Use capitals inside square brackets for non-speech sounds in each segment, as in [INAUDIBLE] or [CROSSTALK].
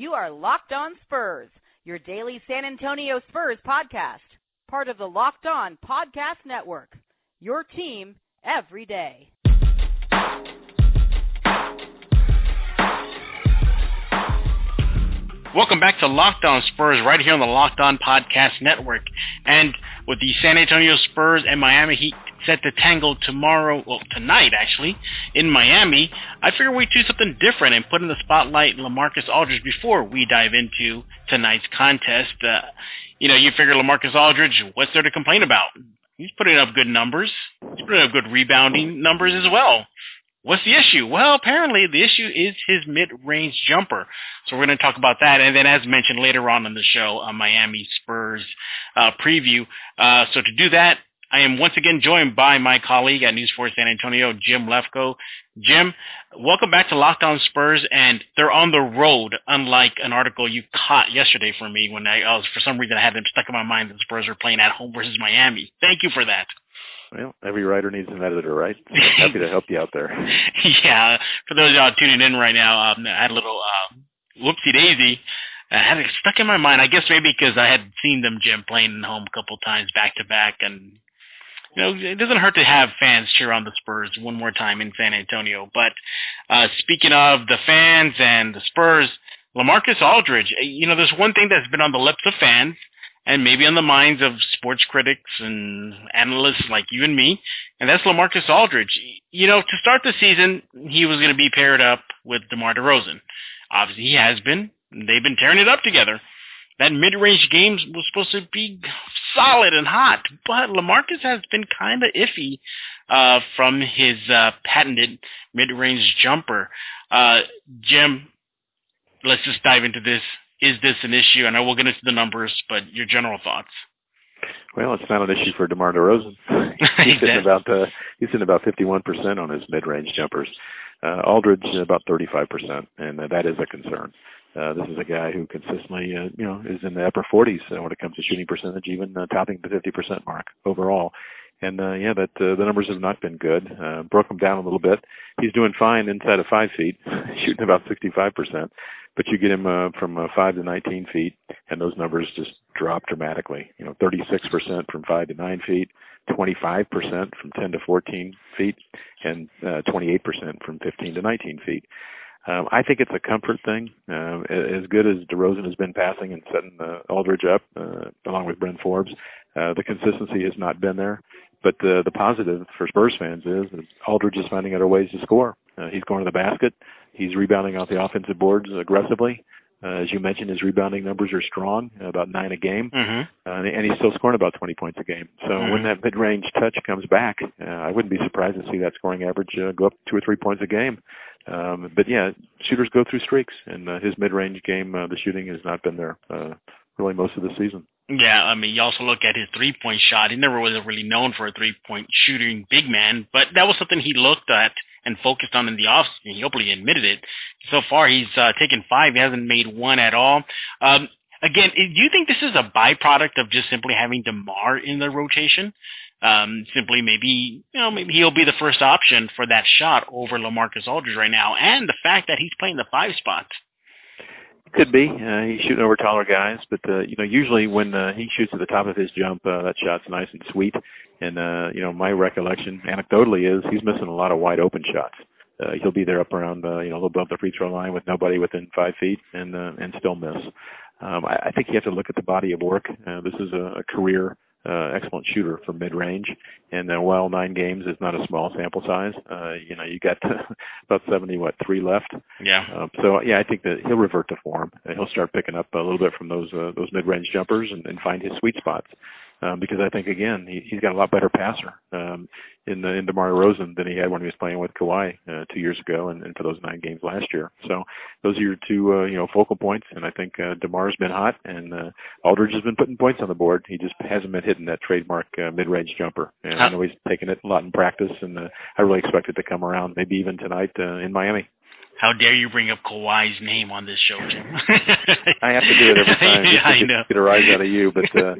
You are Locked On Spurs, your daily San Antonio Spurs podcast, part of the Locked On Podcast Network. Your team every day. Welcome back to Locked On Spurs right here on the Locked On Podcast Network. And with the San Antonio Spurs and Miami Heat set to tangle tomorrow, well, tonight actually, in Miami, I figure we'd do something different and put in the spotlight LaMarcus Aldridge before we dive into tonight's contest. Uh, you know, you figure LaMarcus Aldridge, what's there to complain about? He's putting up good numbers. He's putting up good rebounding numbers as well. What's the issue? Well, apparently the issue is his mid-range jumper. So we're going to talk about that. And then as mentioned later on in the show, a Miami Spurs uh, preview. Uh, so to do that, I am once again joined by my colleague at News 4 San Antonio, Jim Lefko. Jim, welcome back to Locked On Spurs, and they're on the road, unlike an article you caught yesterday for me when I, I was, for some reason, I had them stuck in my mind that the Spurs were playing at home versus Miami. Thank you for that. Well, every writer needs an editor, right? [LAUGHS] So happy to help you out there. yeah, for those y'all tuning in right now, um, I had a little uh, whoopsie daisy. I had it stuck in my mind. I guess maybe because I had seen them, Jim, playing at home a couple times back to back, and you know, it doesn't hurt to have fans cheer on the Spurs one more time in San Antonio. But uh, speaking of the fans and the Spurs, LaMarcus Aldridge, you know, there's one thing that's been on the lips of fans and maybe on the minds of sports critics and analysts like you and me, and that's LaMarcus Aldridge. You know, to start the season, he was going to be paired up with DeMar DeRozan. Obviously, he has been. They've been tearing it up together. That mid-range game was supposed to be solid and hot, but LaMarcus has been kind of iffy uh, from his uh, patented mid-range jumper. Uh, Jim, let's just dive into this is this an issue? And I know we'll get into the numbers, but your general thoughts. Well, it's not an issue for DeMar DeRozan. [LAUGHS] he's sitting about uh, he's sitting about 51% on his mid-range jumpers. Uh, Aldridge about 35%, and uh, that is a concern. Uh, this is a guy who consistently, uh, you know, is in the upper 40s uh, when it comes to shooting percentage, even uh, topping the 50% mark overall. And uh, yeah, that uh, the numbers have not been good. Uh, broke him down a little bit. He's doing fine inside of five feet, [LAUGHS] shooting about 65 percent but you get him uh, from uh, 5 to 19 feet, and those numbers just drop dramatically. You know, 36% from 5 to 9 feet, 25% from 10 to 14 feet, and uh, 28% from 15 to 19 feet. Um, I think it's a comfort thing. Uh, as good as DeRozan has been passing and setting uh, Aldridge up, uh, along with Bryn Forbes, uh, the consistency has not been there. But uh, the positive for Spurs fans is that Aldridge is finding other ways to score. Uh, he's going to the basket. He's rebounding off the offensive boards aggressively. Uh, as you mentioned, his rebounding numbers are strong, about nine a game, mm-hmm. uh, and he's still scoring about 20 points a game. So mm-hmm. when that mid-range touch comes back, uh, I wouldn't be surprised to see that scoring average uh, go up two or three points a game. Um, but yeah, shooters go through streaks, and uh, his mid-range game, uh, the shooting has not been there uh, really most of the season. Yeah, I mean, you also look at his three point shot. He never was really known for a three point shooting big man, but that was something he looked at and focused on in the offseason. He openly admitted it. So far, he's uh, taken five. He hasn't made one at all. Um, again, do you think this is a byproduct of just simply having DeMar in the rotation? Um, simply maybe, you know, maybe he'll be the first option for that shot over LaMarcus Aldridge right now, and the fact that he's playing the five spot. Could be. Uh, he's shooting over taller guys, but uh, you know, usually when uh, he shoots at the top of his jump, uh, that shot's nice and sweet. And uh, you know, my recollection, anecdotally, is he's missing a lot of wide open shots. Uh, he'll be there up around, uh, you know, a little above the free throw line with nobody within five feet, and uh, and still miss. Um, I, I think you have to look at the body of work. Uh, this is a, a career uh, excellent shooter from mid-range. And uh, while nine games is not a small sample size, uh, you know, you got [LAUGHS] about 70, what, three left. Yeah. Um, so yeah, I think that he'll revert to form. And he'll start picking up a little bit from those uh, those mid-range jumpers and, and find his sweet spots um, because I think again he, he's got a lot better passer um, in the in DeMar DeRozan than he had when he was playing with Kawhi uh, two years ago and, and for those nine games last year. So those are your two uh, you know focal points, and I think uh, DeMar's been hot and uh, Aldridge has been putting points on the board. He just hasn't been hitting that trademark uh, mid-range jumper. And I know he's taken it a lot in practice, and uh, I really expect it to come around maybe even tonight uh, in Miami. How dare you bring up Kawhi's name on this show, Jim? [LAUGHS] I have to do it every time [LAUGHS] yeah, I know. get a rise out of you. But uh,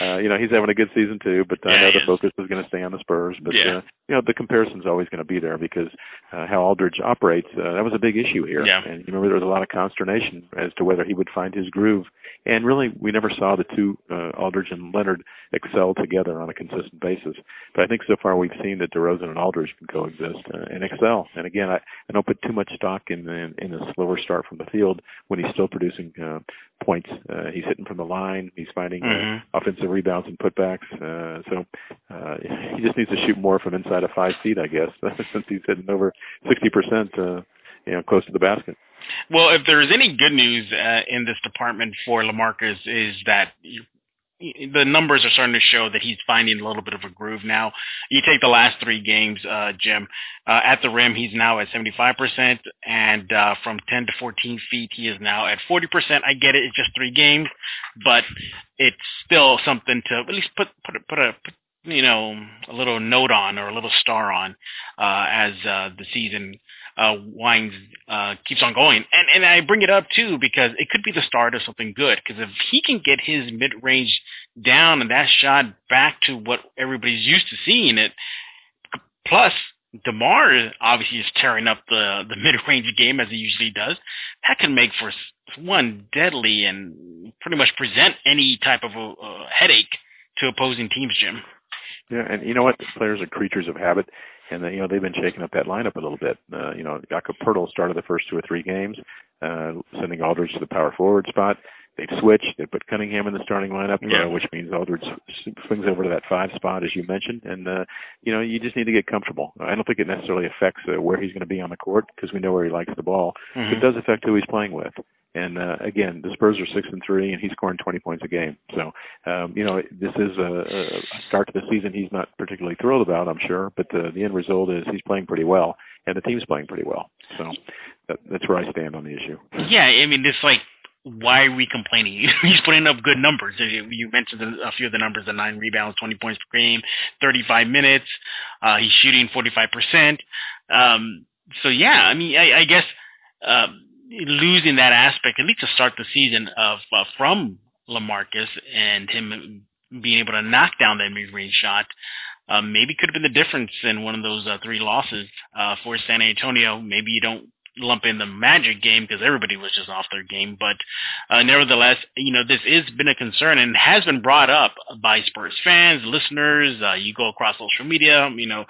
[LAUGHS] uh, you know, he's having a good season too. But I Yeah, know the is. focus is going to stay on the Spurs. But Yeah. uh, you know, the comparison's always going to be there because uh, how Aldridge operates uh, that was a big issue here. Yeah. And you remember there was a lot of consternation as to whether he would find his groove. And really, we never saw the two uh, Aldridge and Leonard excel together on a consistent basis. But I think so far we've seen that DeRozan and Aldridge can coexist uh, and excel. And again, I, I don't put too much stock in, in in a slower start from the field when he's still producing uh, points. Uh, he's hitting from the line. He's finding uh, offensive rebounds and putbacks. Uh, so uh, he just needs to shoot more from inside of five feet, I guess, [LAUGHS] since he's hitting over 60%, uh, you know, close to the basket. Well, if there's any good news uh, in this department for Lamarcus is that the numbers are starting to show that he's finding a little bit of a groove now. You take the last three games, uh, Jim, uh, at the rim, he's now at 75%, and uh, from 10 to 14 feet, he is now at 40%. I get it; it's just three games, but it's still something to at least put put a, put a put, you know a little note on or a little star on uh, as uh, the season uh, winds uh, keeps on going. And and I bring it up too because it could be the start of something good. Because if he can get his mid range down and that shot back to what everybody's used to seeing it, plus Demar obviously is tearing up the the [LAUGHS] mid range game as he usually does. That can make for one deadly and pretty much present any type of a, a headache to opposing teams, Jim. Yeah, and you know what? Players are creatures of habit, and uh, you know they've been shaking up that lineup a little bit. Uh, you know, Jakob Poeltl started the first two or three games, uh, sending Aldridge to the power forward spot. They've switched. They put Cunningham in the starting lineup, Yeah. uh, which means Aldridge swings over to that five spot, as you mentioned. And uh, you know, you just need to get comfortable. I don't think it necessarily affects uh, where he's going to be on the court because we know where he likes the ball. Mhm. It does affect who he's playing with. And uh, again, the Spurs are six and three, and he's scoring 20 points a game. So, um, you know, this is a, a start to the season he's not particularly thrilled about, I'm sure. But the, the end result is he's playing pretty well, and the team's playing pretty well. So that, that's where I stand on the issue. Yeah, I mean, it's like, why are we complaining? [LAUGHS] He's putting up good numbers. You mentioned a few of the numbers: the nine rebounds, 20 points per game, 35 minutes. Uh, he's shooting 45 percent. Um, so yeah, I mean, I, I guess um, losing that aspect, at least to start the season, of uh, from Lamarcus and him being able to knock down that mid-range shot. Um, maybe could have been the difference in one of those uh, three losses uh, for San Antonio. Maybe you don't lump in the Magic game because everybody was just off their game. But uh, nevertheless, you know, this has been a concern and has been brought up by Spurs fans, listeners. Uh, you go across social media, you know,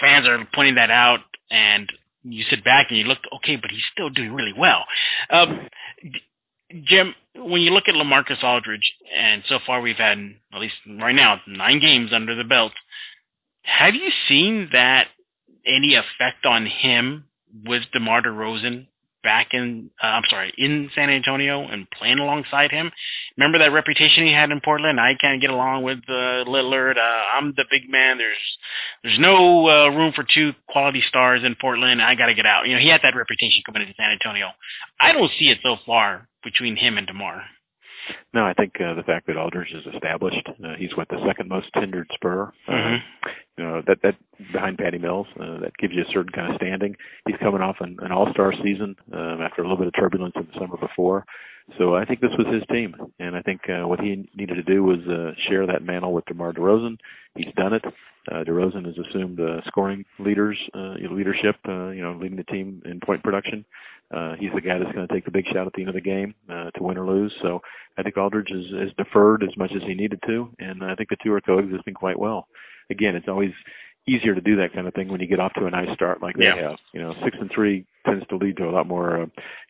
fans are pointing that out, and you sit back and you look, okay, but he's still doing really well. Um, Jim, when you look at Lamarcus Aldridge, and so far we've had, at least right now, nine games under the belt, have you seen that any effect on him with DeMar DeRozan back in, uh, I'm sorry, in San Antonio and playing alongside him? Remember that reputation he had in Portland? I can't get along with uh, Lillard. Uh, I'm the big man. There's there's no uh, room for two quality stars in Portland. I got to get out. You know, he had that reputation coming into San Antonio. I don't see it so far between him and DeMar. No, I think uh, the fact that Aldridge is established, uh, he's what the second most tendered Spur. Uh, Mhm. You know that that behind Patty Mills, uh, that gives you a certain kind of standing. He's coming off an, an All-Star season um, after a little bit of turbulence in the summer before. So I think this was his team, and I think uh, what he needed to do was uh, share that mantle with DeMar DeRozan. He's done it. Uh, DeRozan has assumed uh, scoring leaders uh, leadership, uh, you know, leading the team in point production. Uh, he's the guy that's going to take the big shot at the end of the game uh, to win or lose. So I think Aldridge is, is deferred as much as he needed to, and I think the two are coexisting quite well. Again, it's always easier to do that kind of thing when you get off to a nice start like they Yeah. have. You know, six and three tends to lead to a lot more, uh,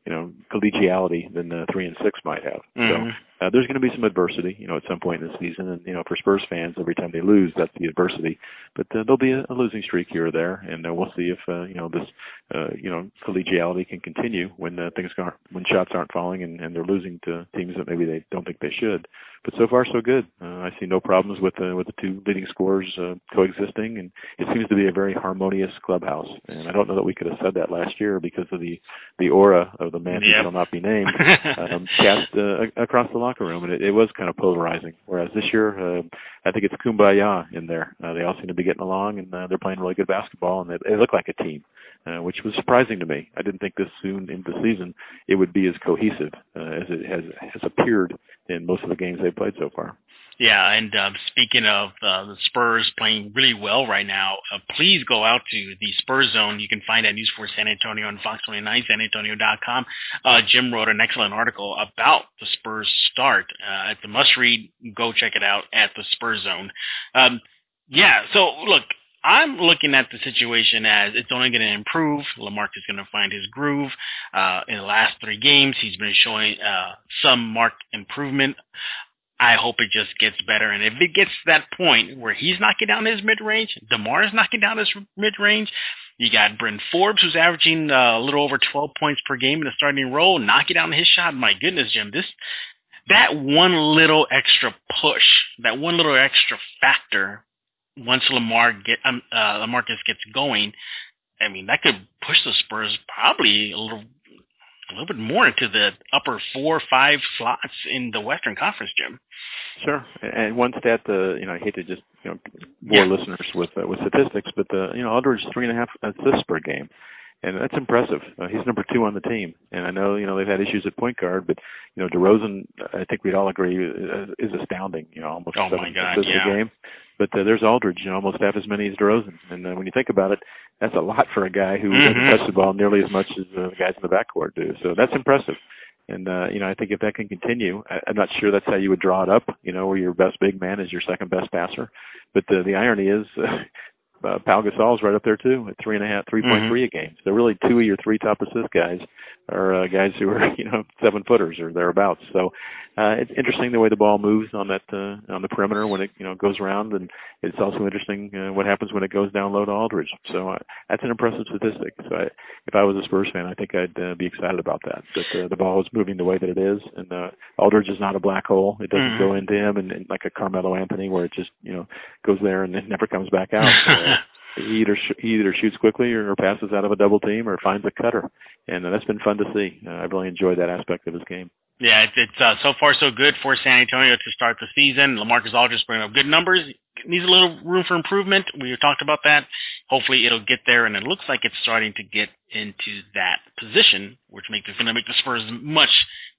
you know, collegiality than the three and six might have. Mhm. So uh, there's going to be some adversity, you know, at some point in the season, and you know, for Spurs fans, every time they lose, that's the adversity. But uh, there'll be a, a losing streak here or there, and uh, we'll see if uh, you know this, uh, you know, collegiality can continue when uh, things aren't, when shots aren't falling, and, and they're losing to teams that maybe they don't think they should. But so far, so good. Uh, I see no problems with uh, with the two leading scorers uh, coexisting, and it seems to be a very harmonious clubhouse. And I don't know that we could have said that last year, because of the the aura of the man Yep. who shall not be named [LAUGHS] um, cast uh, across the locker room, and it, it was kind of polarizing. Whereas this year, uh, I think it's kumbaya in there. Uh, they all seem to be getting along, and uh, they're playing really good basketball, and they, they look like a team, uh, which was surprising to me. I didn't think this soon into the season it would be as cohesive uh, as it has has appeared in most of the games they've played so far. Yeah, and um, speaking of uh, the Spurs playing really well right now, uh, please go out to the Spurs Zone. You can find that News for San Antonio on Fox29, SanAntonio.com. Uh, Jim wrote an excellent article about the Spurs start. Uh, it's a must read. Go check it out at the Spurs Zone. Um, yeah, so look, I'm looking at the situation as it's only going to improve. Lamarck is going to find his groove. Uh, in the last three games, he's been showing uh, some marked improvement. I hope it just gets better. And if it gets to that point where he's knocking down his mid range, DeMar is knocking down his mid range, you got Bryn Forbes, who's averaging uh, a little over 12 points per game in the starting role, knocking down his shot. My goodness, Jim, this that one little extra push, that one little extra factor, once Lamar get um, uh, Lamarcus gets going, I mean that could push the Spurs probably a little a little bit more into the upper four or five slots in the Western Conference, Jim. Sure. And one stat, uh, you know, I hate to just you know bore Yeah. listeners with uh, with statistics, but uh, you know, Aldridge three and a half assists per game, and that's impressive. Uh, he's number two on the team, and I know you know they've had issues at point guard, but you know, DeRozan, I think we'd all agree is, is astounding. You know, almost Oh, seven God, assists yeah. a game. But uh, there's Aldridge, you know, almost half as many as DeRozan, and uh, when you think about it, that's a lot for a guy who Mhm. doesn't touch the ball nearly as much as uh, the guys in the backcourt do. So that's impressive. And uh, you know, I think if that can continue, I, I'm not sure that's how you would draw it up. You know, where your best big man is your second best passer. But the the irony is, uh, [LAUGHS] uh, Pau Gasol's right up there too at three and a half, three point three a game. So really, two of your three top assist guys are uh, guys who are [LAUGHS] you know seven footers or thereabouts. So uh, it's interesting the way the ball moves on that uh, on the perimeter when it you know goes around, and it's also interesting uh, what happens when it goes down low to Aldridge. So uh, that's an impressive statistic. So I, if I was a Spurs fan, I think I'd uh, be excited about that. That uh, the ball is moving the way that it is, and uh, Aldridge is not a black hole. It doesn't Mhm. go into him, and, and like a Carmelo Anthony, where it just you know goes there and it never comes back out. Uh, [LAUGHS] he either sh- he either shoots quickly or passes out of a double team or finds a cutter, and uh, that's been fun to see. Uh, I really enjoyed that aspect of his game. Yeah, it's, uh, so far so good for San Antonio to start the season. Lamarcus Aldridge bringing up good numbers. Needs a little room for improvement. We talked about that. Hopefully it'll get there, and it looks like it's starting to get into that position, which makes it's going to make the Spurs much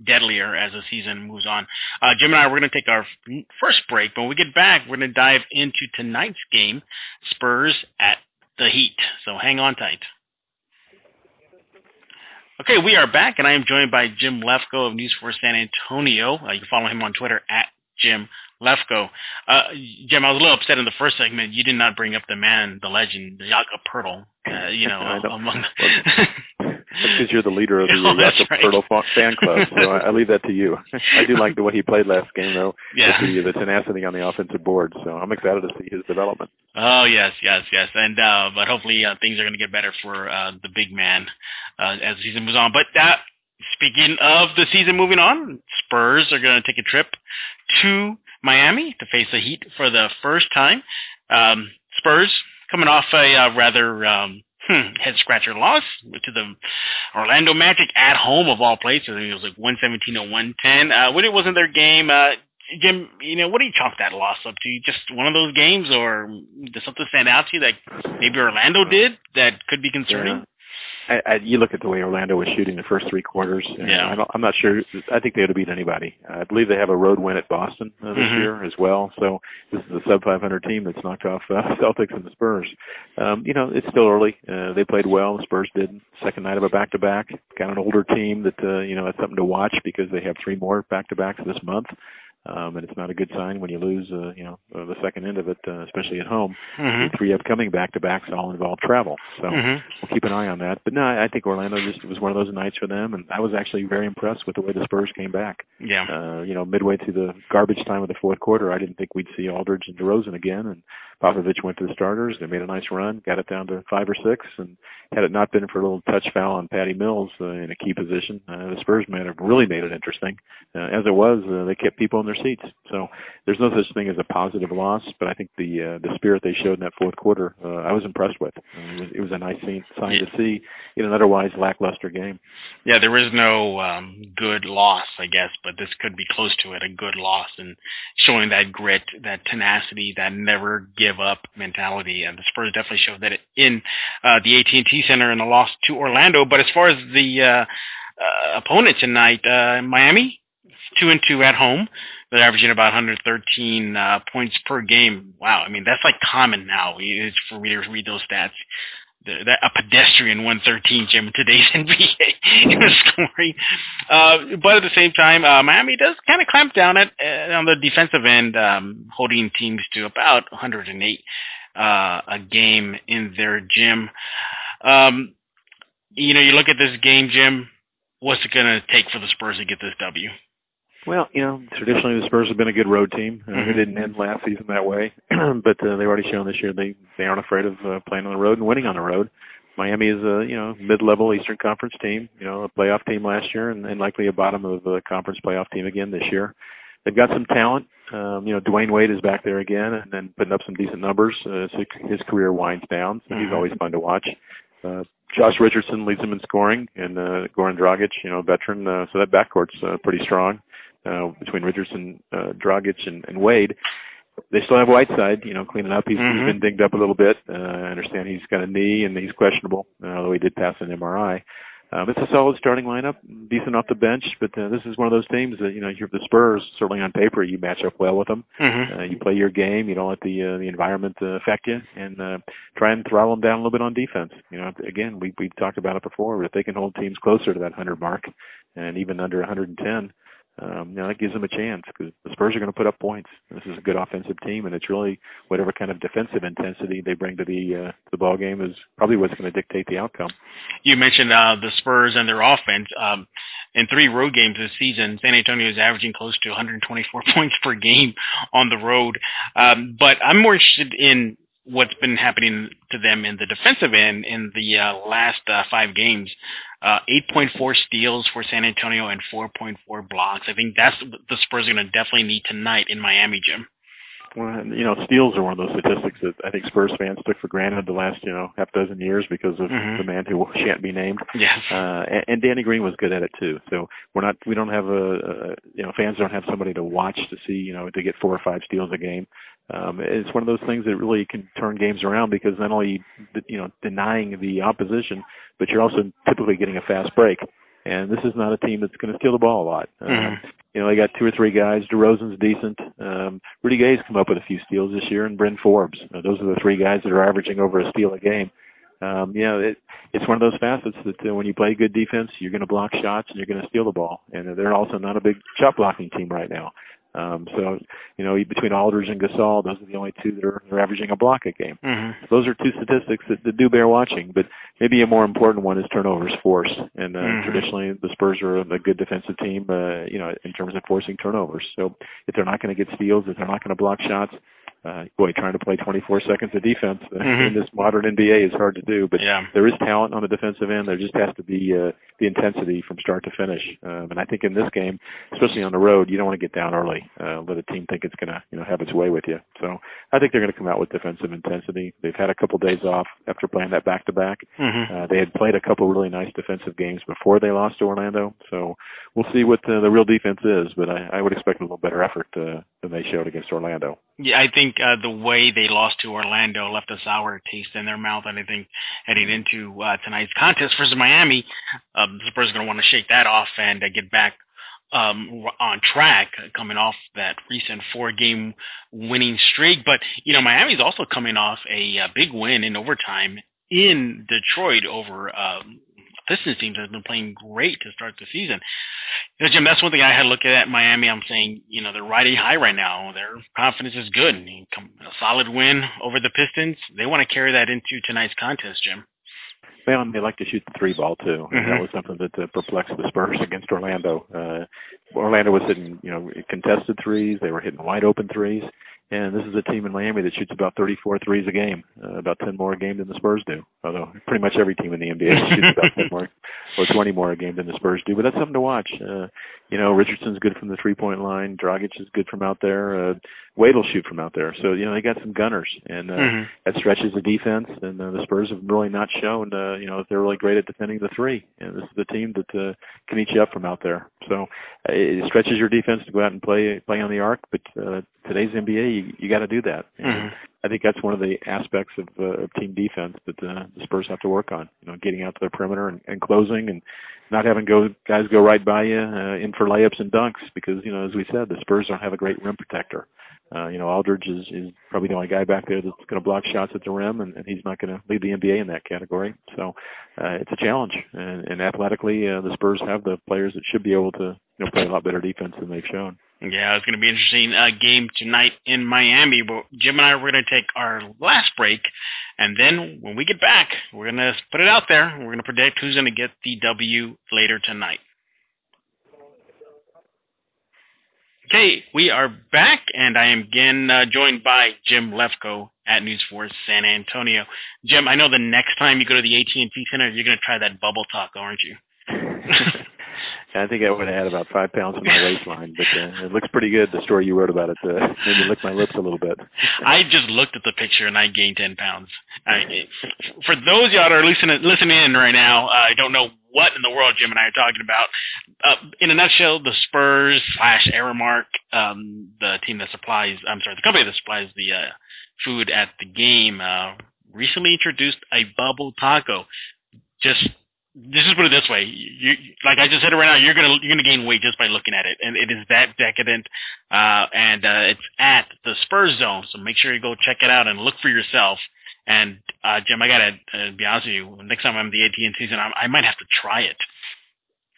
deadlier as the season moves on. Uh, Jim and I we're going to take our first break, but when we get back, we're going to dive into tonight's game, Spurs at the Heat. So hang on tight. Okay, we are back, and I am joined by Jim Lefko of News 4 San Antonio. Uh, you can follow him on Twitter at Jim Lefko. Uh, Jim, I was a little upset in the first segment. You did not bring up the man, the legend, Jakob Poeltl. Uh, you [LAUGHS] know, among [LAUGHS] That's because you're the leader of the [LAUGHS] Oh, Jakob right. Poeltl fan club, so I, I leave that to you. [LAUGHS] I do like the way he played last game, though. [LAUGHS] yeah. The, the tenacity on the offensive board, so I'm excited to see his development. Oh yes, yes, yes, and uh, but hopefully uh, things are going to get better for uh, the big man uh, as the season moves on. But uh, speaking of the season moving on, Spurs are going to take a trip to Miami to face the Heat for the first time. Um, Spurs coming off a uh, rather um, hmm, head scratcher loss to the Orlando Magic at home of all places. I think it was like 117 to 110. Uh, when it wasn't their game, uh, Jim, you know, what do you chalk that loss up to? Just one of those games, or does something stand out to you that maybe Orlando did that could be concerning? I, I, you look at the way Orlando was shooting the first three quarters. and Yeah. I don't, I'm not sure. I think they would have beat anybody. I believe they have a road win at Boston uh, this Mhm. year as well. So this is a sub 500 team that's knocked off uh, [LAUGHS] Celtics and the Spurs. Um, you know, it's still early. Uh, they played well. The Spurs did. Second night of a back to back. Got an older team that uh, you know that's something to watch because they have three more back to backs this month. Um, and it's not a good sign when you lose, uh, you know, uh, the second end of it, uh, especially at home. Mm-hmm. The three upcoming back to backs all involve travel. So hmm we'll keep an eye on that. But no, I I think Orlando just was one of those nights for them, and I was actually very impressed with the way the Spurs came back. Yeah. Uh, you know, midway through the garbage time of the fourth quarter, I didn't think we'd see Aldridge and DeRozan again, and Popovich went to the starters. They made a nice run, got it down to five or six, and had it not been for a little touch foul on Patty Mills uh, in a key position, uh, the Spurs might have really made it interesting. Uh, as it was, uh, they kept people in their seats. So there's no such thing as a positive loss, but I think the uh, the spirit they showed in that fourth quarter, uh, I was impressed with. Uh, it, was, it was a nice scene, sign yeah. to see in an otherwise lackluster game. Yeah, there is no um, good loss, I guess, but this could be close to it, a good loss, and showing that grit, that tenacity, that never give up mentality. And the Spurs definitely showed that in uh, the AT&T Center in the loss to Orlando. But as far as the uh, uh, opponent tonight, uh, Miami, two and two at home. They're averaging about 113 uh, points per game. Wow, I mean that's like common now. It's for readers read those stats. That a pedestrian 113 Jim in today's NBA in scoring. Uh, but at the same time, uh, Miami does kind of clamp down at uh, on the defensive end, um, holding teams to about 108 uh, a game in their gym. Um, you know, you look at this game, Jim what's it going to take for the Spurs to get this W? Well, you know, traditionally the Spurs have been a good road team. Uh, mm-hmm. It didn't end last season that way, [CLEARS THROAT] but uh, they've already shown this year they they aren't afraid of uh, playing on the road and winning on the road. Miami is a you know mid-level Eastern Conference team, you know a playoff team last year, and, and likely a bottom of the conference playoff team again this year. They've got some talent. Um, you know, Dwyane Wade is back there again, and then putting up some decent numbers. Uh, so his career winds down, so he's mm-hmm. always fun to watch. Uh, Josh Richardson leads them in scoring, and uh, Goran Dragic, you know, veteran. Uh, so that backcourt's uh, pretty strong uh, between Richardson, uh, Dragic, and, and Wade. They still have Whiteside, you know, cleaning up. He's, mm-hmm. he's been dinged up a little bit. Uh, I understand he's got a knee and he's questionable, uh, although he did pass an MRI. Um, it's a solid starting lineup, decent off the bench, but uh, this is one of those teams that you know you're the Spurs. Certainly on paper, you match up well with them. Mm-hmm. Uh, you play your game. You don't let the uh, the environment uh, affect you, and uh, try and throttle them down a little bit on defense. You know, again, we we talked about it before. But if they can hold teams closer to that 100 mark, and even under 110, um, you know, that gives them a chance because the Spurs are going to put up points. This is a good offensive team, and it's really whatever kind of defensive intensity they bring to the uh, the ball game is probably what's going to dictate the outcome. You mentioned uh, the Spurs and their offense. Um, in three road games this season, San Antonio is averaging close to 124 [LAUGHS] points per game on the road. Um, but I'm more interested in what's been happening to them in the defensive end in the uh, last uh, five games. Uh, 8.4 steals for San Antonio and 4.4 blocks. I think that's the Spurs are going to definitely need tonight in Miami, Jim. Well, you know, steals are one of those statistics that I think Spurs fans took for granted the last, you know, half dozen years because of mm-hmm. the man who [LAUGHS] shan't be named. Yes. Uh, and, and Danny Green was good at it too. So we're not, we don't have a, a, you know, fans don't have somebody to watch to see, you know, to get four or five steals a game. Um, it's one of those things that really can turn games around because not only, you know, denying the opposition, but you're also typically getting a fast break. And this is not a team that's going to steal the ball a lot. Uh, mm-hmm. Uh, you know, they got two or three guys. DeRozan's decent. Um, Rudy Gay's come up with a few steals this year, and Bryn Forbes. Uh, those are the three guys that are averaging over a steal a game. Um, you know, it, it's one of those facets that uh, when you play good defense, you're going to block shots and you're going to steal the ball. And they're also not a big shot blocking team right now. Um, so, you know, between Aldridge and Gasol, those are the only two that are, are averaging a block a game. Mm-hmm. Those are two statistics that, that do bear watching. But maybe a more important one is turnovers forced. And uh, mm-hmm. traditionally, the Spurs are a good defensive team, uh, you know, in terms of forcing turnovers. So if they're not going to get steals, if they're not going to block shots, uh, boy, trying to play 24 seconds of defense uh, [LAUGHS] mm-hmm. in this modern NBA is hard to do. But yeah. there is talent on the defensive end. There just has to be uh, the intensity from start to finish. Um, and I think in this game, especially on the road, you don't want to get down early. Uh, let a team think it's going to, you know, have its way with you. So I think they're going to come out with defensive intensity. They've had a couple days off after playing that back to back. They had played a couple really nice defensive games before they lost to Orlando. So we'll see what the, the real defense is. But I, I would expect a little better effort uh, than they showed against Orlando. Yeah, I think uh, the way they lost to Orlando left a sour taste in their mouth, and I think heading into uh, tonight's contest versus Miami, um, the Spurs are going to want to shake that off and uh, get back um, on track, coming off that recent four-game winning streak. But you know, Miami's also coming off a, a big win in overtime in Detroit over um, Pistons teams has been playing great to start the season. You know, Jim, that's one thing I had look at in Miami. I'm saying, you know, they're riding high right now. Their confidence is good. A solid win over the Pistons. They want to carry that into tonight's contest, Jim. Well, they like to shoot the three ball too. Mm-hmm. That was something that uh, perplexed the Spurs against Orlando. Uh, Orlando was hitting, you know, contested threes. They were hitting wide open threes And this is a team in Miami that shoots about 34 threes a game, uh, about 10 more a game than the Spurs do. Although pretty much every team in the NBA [LAUGHS] shoots about 10 [LAUGHS] more or 20 more a game than the Spurs do. But that's something to watch. Uh, you know, Richardson's good from the three-point line. Dragic is good from out there. Uh, Wade will shoot from out there. So you know they got some gunners, and uh, mm-hmm. that stretches the defense. And uh, the Spurs have really not shown, uh, you know, that they're really great at defending the three. And this is the team that uh, can eat you up from out there. So uh, it stretches your defense to go out and play play on the arc. But uh, today's NBA, you, you got to do that. Mm-hmm. I think that's one of the aspects of, uh, of team defense that uh, the Spurs have to work on. You know, getting out to the perimeter and, and closing, and not having go guys go right by you uh, in for layups and dunks. Because you know, as we said, the Spurs don't have a great rim protector. Uh, you know, Aldridge is, is probably the only guy back there that's going to block shots at the rim, and, and he's not going to lead the NBA in that category. So uh, it's a challenge, and, and athletically, uh, the Spurs have the players that should be able to you know play a lot better defense than they've shown. Yeah, it's going to be an interesting uh, game tonight in Miami. But Jim and I we're going to take our last break, and then when we get back, we're going to put it out there. We're going to predict who's going to get the W later tonight. Okay, we are back, and I am again uh, joined by Jim Lefko at News 4 San Antonio. Jim, I know the next time you go to the AT&T Center, you're going to try that bubble taco, aren't you? [LAUGHS] I think I would have had about five pounds on my waistline, but uh, it looks pretty good. The story you wrote about it uh, made me lick my lips a little bit. I just looked at the picture and I gained ten pounds. I, for those y'all that are listening listening in right now, I don't know what in the world Jim and I are talking about. Uh, in a nutshell, the Spurs slash Aramark, um, the team that supplies, I'm sorry, the company that supplies the uh, food at the game, uh, recently introduced a bubble taco. Just just put it this way: you, like I just said it right now, you're gonna you're gonna gain weight just by looking at it, and it is that decadent. Uh, and uh, it's at the Spurs Zone, so make sure you go check it out and look for yourself. And uh, Jim, I gotta uh, be honest with you. Next time I'm the AT&T season, I, I might have to try it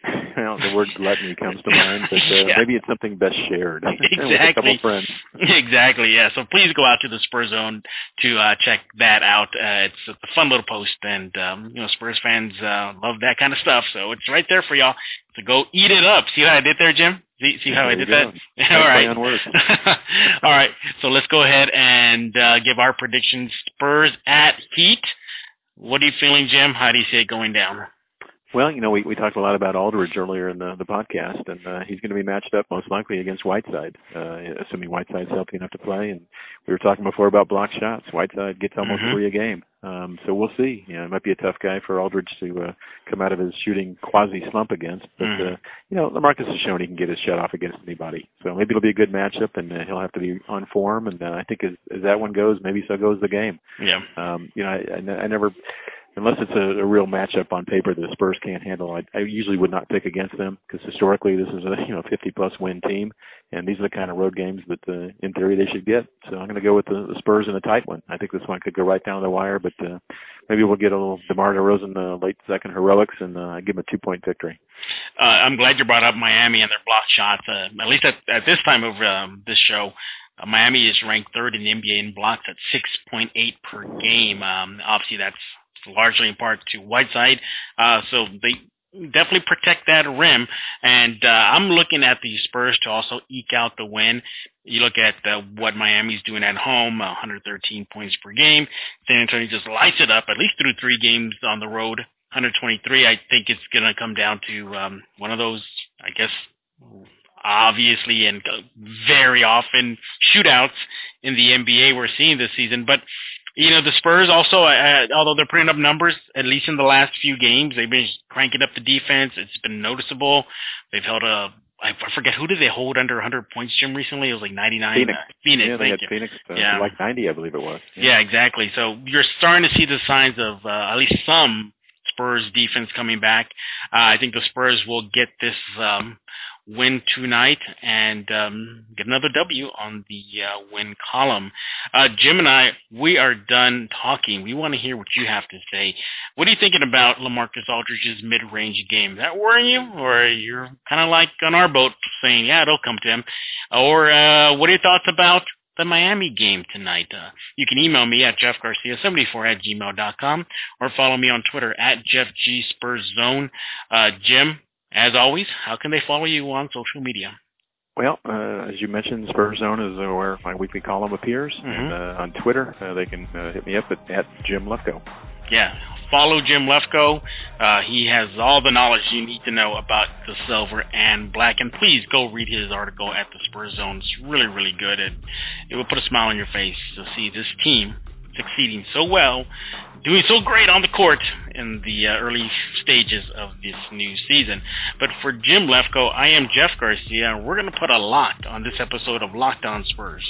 [LAUGHS] well, the word gluttony comes to mind, but uh, [LAUGHS] yeah. maybe it's something best shared exactly. [LAUGHS] with a couple friends. Exactly, yeah. So please go out to the Spurs Zone to uh, check that out. Uh, it's a fun little post, and um, you know Spurs fans uh, love that kind of stuff. So it's right there for y'all to go eat it up. See what I did there, Jim? See, see how there I did that? All right. All right. So let's go ahead and uh, give our predictions. Spurs at Heat. What are you feeling, Jim? How do you see it going down? Well, you know, we, we talked a lot about Aldridge earlier in the, the podcast, and uh, he's going to be matched up most likely against Whiteside, uh, assuming Whiteside's healthy enough to play. And we were talking before about block shots. Whiteside gets almost mm-hmm. three a game. Um, so we'll see. You know, it might be a tough guy for Aldridge to uh, come out of his shooting quasi slump against. But mm. uh, you know, Lamarcus has shown he can get his shot off against anybody. So maybe it'll be a good matchup, and uh, he'll have to be on form. And uh, I think as, as that one goes, maybe so goes the game. Yeah. Um, you know, I, I, I never unless it's a, a real matchup on paper that the Spurs can't handle, I, I usually would not pick against them because historically this is a you know 50 plus win team, and these are the kind of road games that uh, in theory they should get. So I'm going to go with the, the Spurs in a tight one. I think this one could go right down the wire, but uh, maybe we'll get a little DeMar DeRozan uh, late second heroics and uh, give them a two point victory. Uh, I'm glad you brought up Miami and their block shots. Uh, at least at, at this time of um, this show. Uh, Miami is ranked third in the NBA in blocks at 6.8 per game. Um, obviously, that's largely in part to Whiteside. Uh, so they definitely protect that rim. And uh, I'm looking at the Spurs to also eke out the win. You look at uh, what Miami's doing at home, 113 points per game. San Antonio just lights it up, at least through three games on the road. 123. I think it's going to come down to um, one of those, I guess, obviously and very often shootouts in the NBA we're seeing this season. But you know, the Spurs also, uh, although they're putting up numbers, at least in the last few games, they've been cranking up the defense. It's been noticeable. They've held a, I forget who did they hold under 100 points, Jim, recently? It was like 99. Phoenix. Uh, Phoenix, yeah, they had you. Phoenix, uh, yeah. like 90, I believe it was. Yeah. yeah, exactly. So you're starting to see the signs of uh, at least some Spurs defense coming back. Uh, I think the Spurs will get this um, win tonight and um, get another W on the uh, win column. Uh, Jim and I, we are done talking. We want to hear what you have to say. What are you thinking about Lamarcus Aldridge's mid-range game? Is that worrying you, or you're kind of like on our boat saying, yeah, it'll come to him? Or uh, what are your thoughts about the Miami game tonight. Uh, you can email me at jeffgarcia74 at gmail.com or follow me on Twitter at jeffgspurzone. Uh, Jim, as always, how can they follow you on social media? Well, uh, as you mentioned, Spurs Zone is where my weekly column appears. Mm-hmm. And uh, on Twitter, uh, they can uh, hit me up at, at Jim Lefko. Yeah, follow Jim Lefko. Uh, he has all the knowledge you need to know about the silver and black. And please go read his article at the Spurs Zone. It's really, really good. And it will put a smile on your face to see this team succeeding so well, doing so great on the court in the uh, early stages of this new season. But for Jim Lefko, I am Jeff Garcia, and we're going to put a lock on this episode of Locked On Spurs.